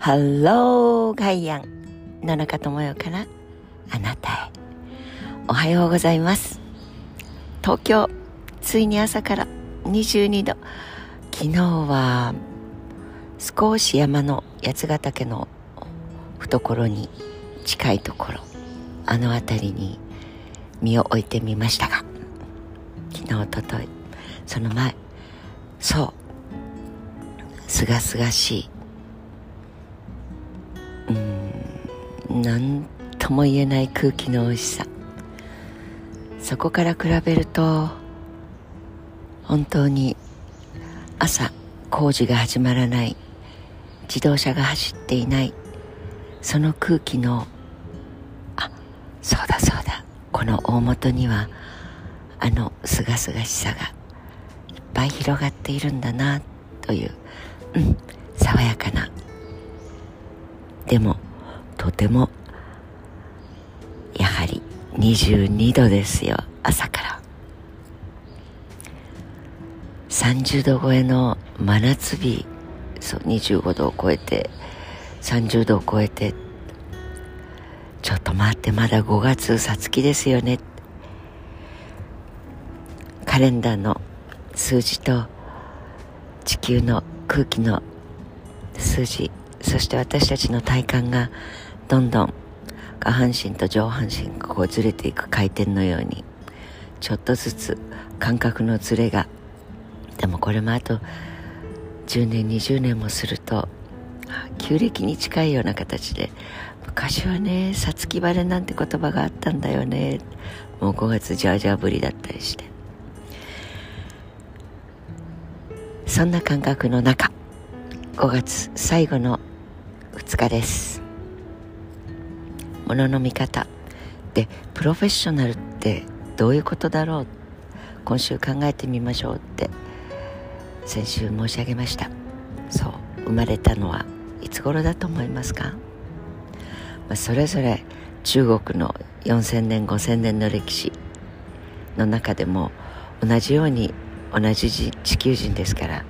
ハローガイアン野中智代からあなたへ。おはようございます。東京ついに朝から22度。昨日は少し山の八ヶ岳の懐に近いところあの辺りに身を置いてみましたが昨日おとといその前そうすがすがしいん。何とも言えない空気の美味しさ。そこから比べると本当に朝工事が始まらない自動車が走っていないその空気のあそうだそうだこの大元にはあのすがすがしさがいっぱい広がっているんだなといううん爽やかなでもとてもやはり22度ですよ朝から。30度超えの真夏日そう25度を超えて30度を超えてちょっと待ってまだ5月さつきですよね。カレンダーの数字と地球の空気の数字そして私たちの体感がどんどん下半身と上半身がこうずれていく回転のようにちょっとずつ感覚のずれがでもこれもあと10年20年もすると旧暦に近いような形で昔はね「さつき晴れ」なんて言葉があったんだよね。もう5月じゃあじゃあぶりだったりして。そんな感覚の中5月最後の日です。ものの見方。でプロフェッショナルってどういうことだろう今週考えてみましょうって先週申し上げました。そう生まれたのはいつ頃だと思いますか、まあ、それぞれ中国の4000年5000年の歴史の中でも同じように同じ地球人ですから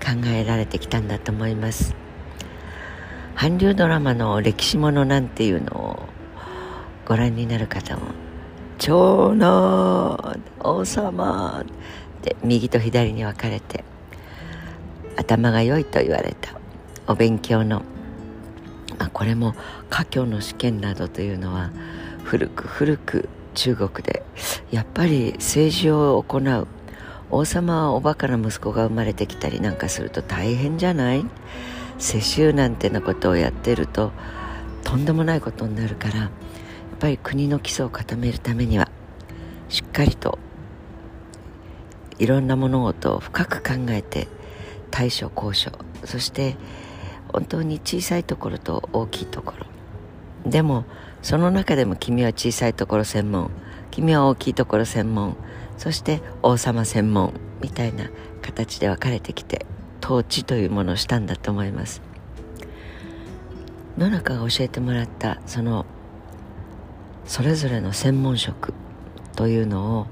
考えられてきたんだと思います。韓流ドラマの歴史ものなんていうのをご覧になる方も「長男王様」って右と左に分かれて頭が良いと言われたお勉強の、まあ、これも家教の試験などというのは古く古く中国でやっぱり政治を行う王様はおバカな息子が生まれてきたりなんかすると大変じゃない？世襲なんてなことをやってるととんでもないことになるからやっぱり国の基礎を固めるためにはしっかりといろんな物事を深く考えて対処交渉そして本当に小さいところと大きいところ。でもその中でも君は小さいところ専門君は大きいところ専門そして王様専門みたいな形で分かれてきて統治というものをしたんだと思います野中が教えてもらったそのそれぞれの専門職というのを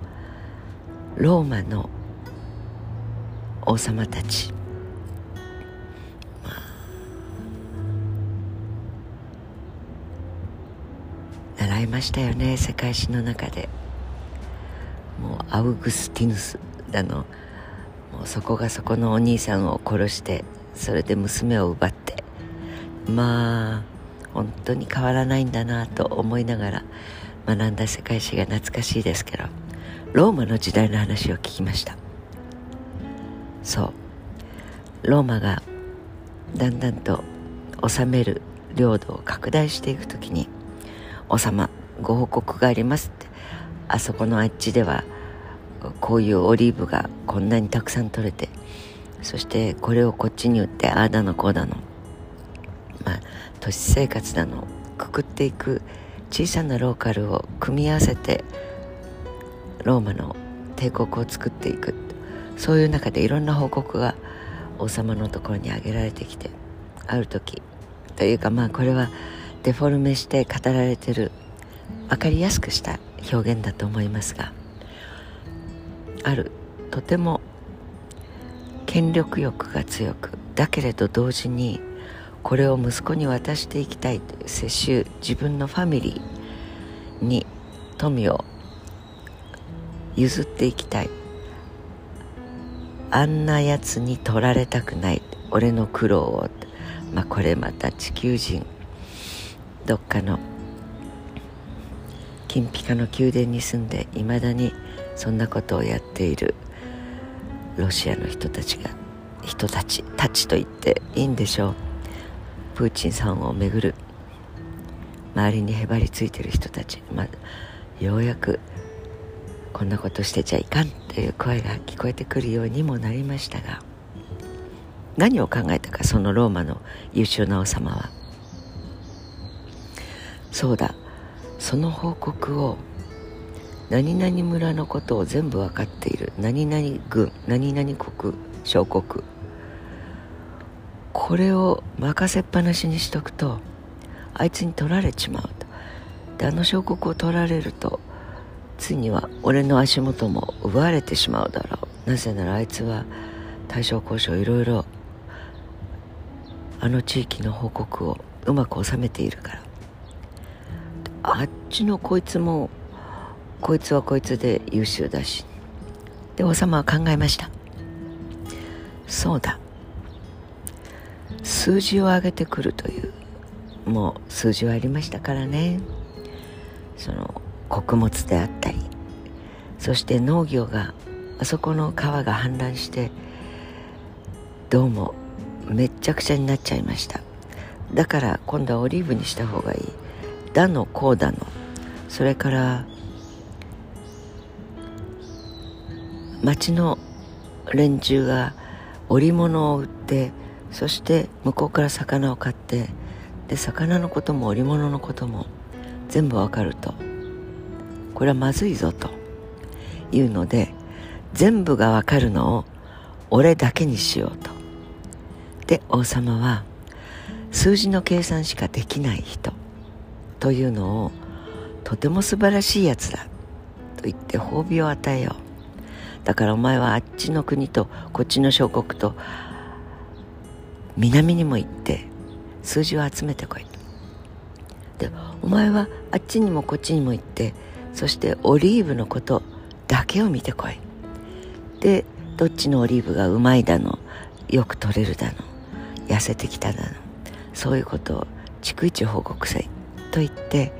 ローマの王様たち、習いましたよね世界史の中で。もうアウグスティヌスだのもうそこがそこのお兄さんを殺してそれで娘を奪ってまあ本当に変わらないんだなと思いながら学んだ世界史が懐かしいですけどローマの時代の話を聞きました。そう。ローマがだんだんと治める領土を拡大していく時に「王様ご報告があります」ってあそこのあっちではこういうオリーブがこんなにたくさん取れてそしてこれをこっちに売ってああだのこうだのまあ都市生活だのくくっていく小さなローカルを組み合わせてローマの帝国を作っていくそういう中でいろんな報告が王様のところに挙げられてきてある時というかまあこれはデフォルメして語られてる分かりやすくした表現だと思いますがある。とても権力欲が強くだけれど同時にこれを息子に渡していきたいという世襲自分のファミリーに富を譲っていきたい。あんなやつに取られたくない。俺の苦労を。まあこれまた地球人。どっかの金ピカの宮殿に住んでいまだにそんなことをやっているロシアの人たちが人たちたちと言っていいんでしょう。プーチンさんをめぐる周りにへばりついてる人たち、まあ、ようやくこんなことしてちゃいかんという声が聞こえてくるようにもなりましたが何を考えたかそのローマの優秀な王様は？そうだ。その報告を何々村のことを全部分かっている。何々軍何々国小国。これを任せっぱなしにしとくとあいつに取られちまうと。であの小国を取られるとついには俺の足元も奪われてしまうだろう。なぜならあいつは大正交渉いろいろあの地域の報告をうまく収めているから。あっちのこいつもこいつはこいつで優秀だし。で王様は考えました。そうだ。数字を上げてくるというもう数字はありましたからね。その穀物であったり。そして農業があそこの川が氾濫してどうもめっちゃくちゃになっちゃいました。だから今度はオリーブにした方がいい。だのこうだの。それから町の連中が織物を売ってそして向こうから魚を買ってで魚のことも織物のことも全部わかると。これはまずいぞと。いうので全部がわかるのを俺だけにしようと。で王様は数字の計算しかできない人。というのをとても素晴らしいやつだと言って褒美を与えよう。だからお前はあっちの国とこっちの小国と南にも行って数字を集めてこいでお前はあっちにもこっちにも行ってそしてオリーブのことだけを見てこい。でどっちのオリーブがうまいだのよく取れるだの痩せてきただのそういうことを逐一報告せい。と言って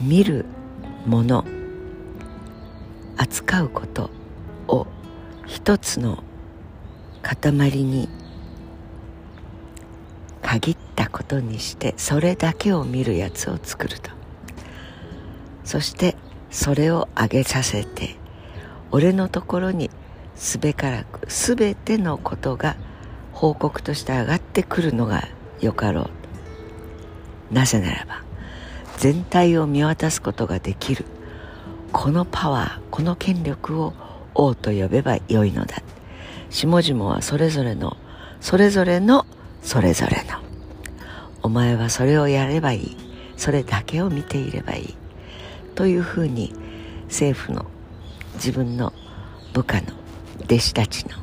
見るもの扱うことを一つの塊に限ったことにしてそれだけを見るやつを作ると。そしてそれを上げさせて俺のところにすべからく全てのことが報告として上がってくるのがよかろう。なぜならば全体を見渡すことができるこのパワーこの権力を王と呼べばよいのだ。下々はそれぞれのそれぞれのそれぞれの。お前はそれをやればいい。それだけを見ていればいい。というふうに政府の自分の部下の弟子たちの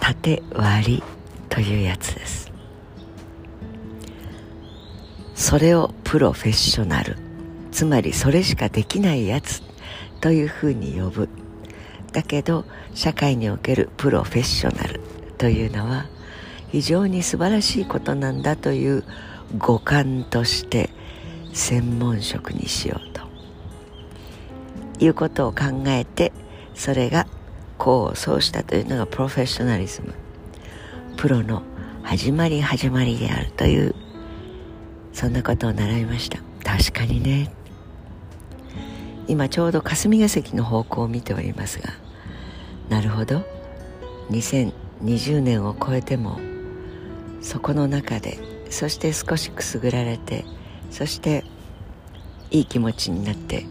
縦割りというやつです。それをプロフェッショナル。つまりそれしかできないやつ。というふうに呼ぶ。だけど社会におけるプロフェッショナル。というのは非常に素晴らしいことなんだという五感として専門職にしようと。いうことを考えてそれが功を奏したというのがプロフェッショナリズム。プロの始まり始まりであるというそんなことを習いました。確かにね。今ちょうど霞が関の方向を見ておりますが。なるほど。2020年を超えてもそこの中でそして少しくすぐられてそしていい気持ちになって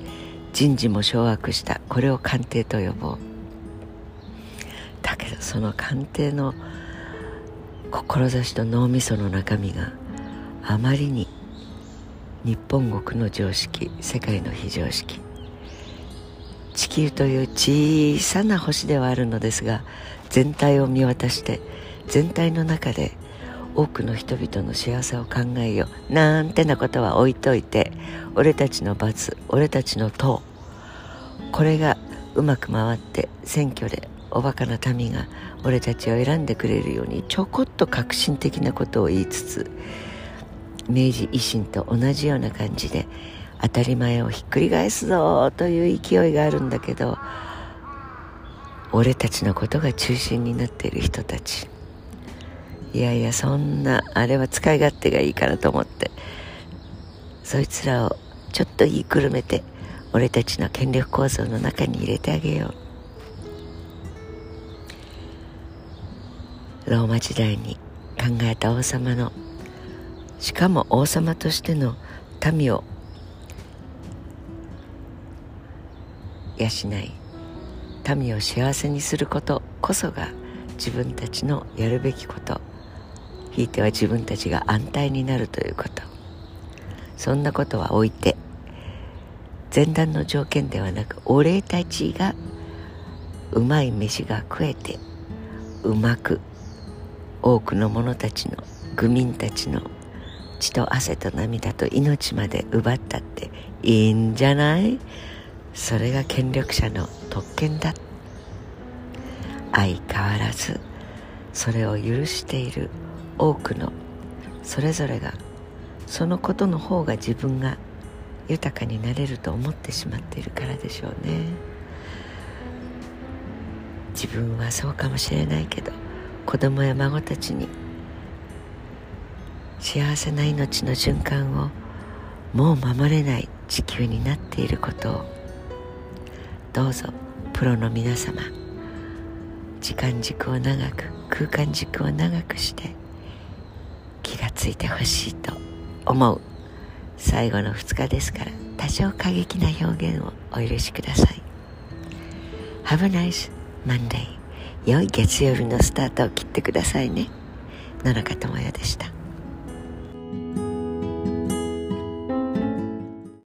人事も掌握したこれを官邸と呼ぼう。だけどその官邸の志と脳みその中身があまりに日本国の常識世界の非常識。地球という小さな星ではあるのですが全体を見渡して全体の中で多くの人々の幸せを考えようなんてなことは置いといて俺たちの罰俺たちの党。これがうまく回って選挙でおバカな民が俺たちを選んでくれるようにちょこっと革新的なことを言いつつ明治維新と同じような感じで当たり前をひっくり返すぞという勢いがあるんだけど俺たちのことが中心になっている人たち。いやいやそんなあれは使い勝手がいいからと思って。そいつらをちょっと言いくるめて俺たちの権力構造の中に入れてあげよう。ローマ時代に考えた王様のしかも王様としての民を養い民を幸せにすることこそが自分たちのやるべきこと。ひいては自分たちが安泰になるということ。そんなことは置いて前段の条件ではなく俺たちがうまい飯が食えてうまく多くの者たちの愚民たちの血と汗と涙と命まで奪ったっていいんじゃない？それが権力者の特権だ。相変わらずそれを許している多くのそれぞれがそのことの方が自分が豊かになれると思ってしまっているからでしょうね。自分はそうかもしれないけど子供や孫たちに幸せな命の循環をもう守れない地球になっていることを。どうぞプロの皆様。時間軸を長く空間軸を長くして気がついてほしいと思う。最後の2日ですから多少過激な表現をお許しください。Have a nice Monday 良い月曜日のスタートを切ってくださいね。野中智也でした。Bye.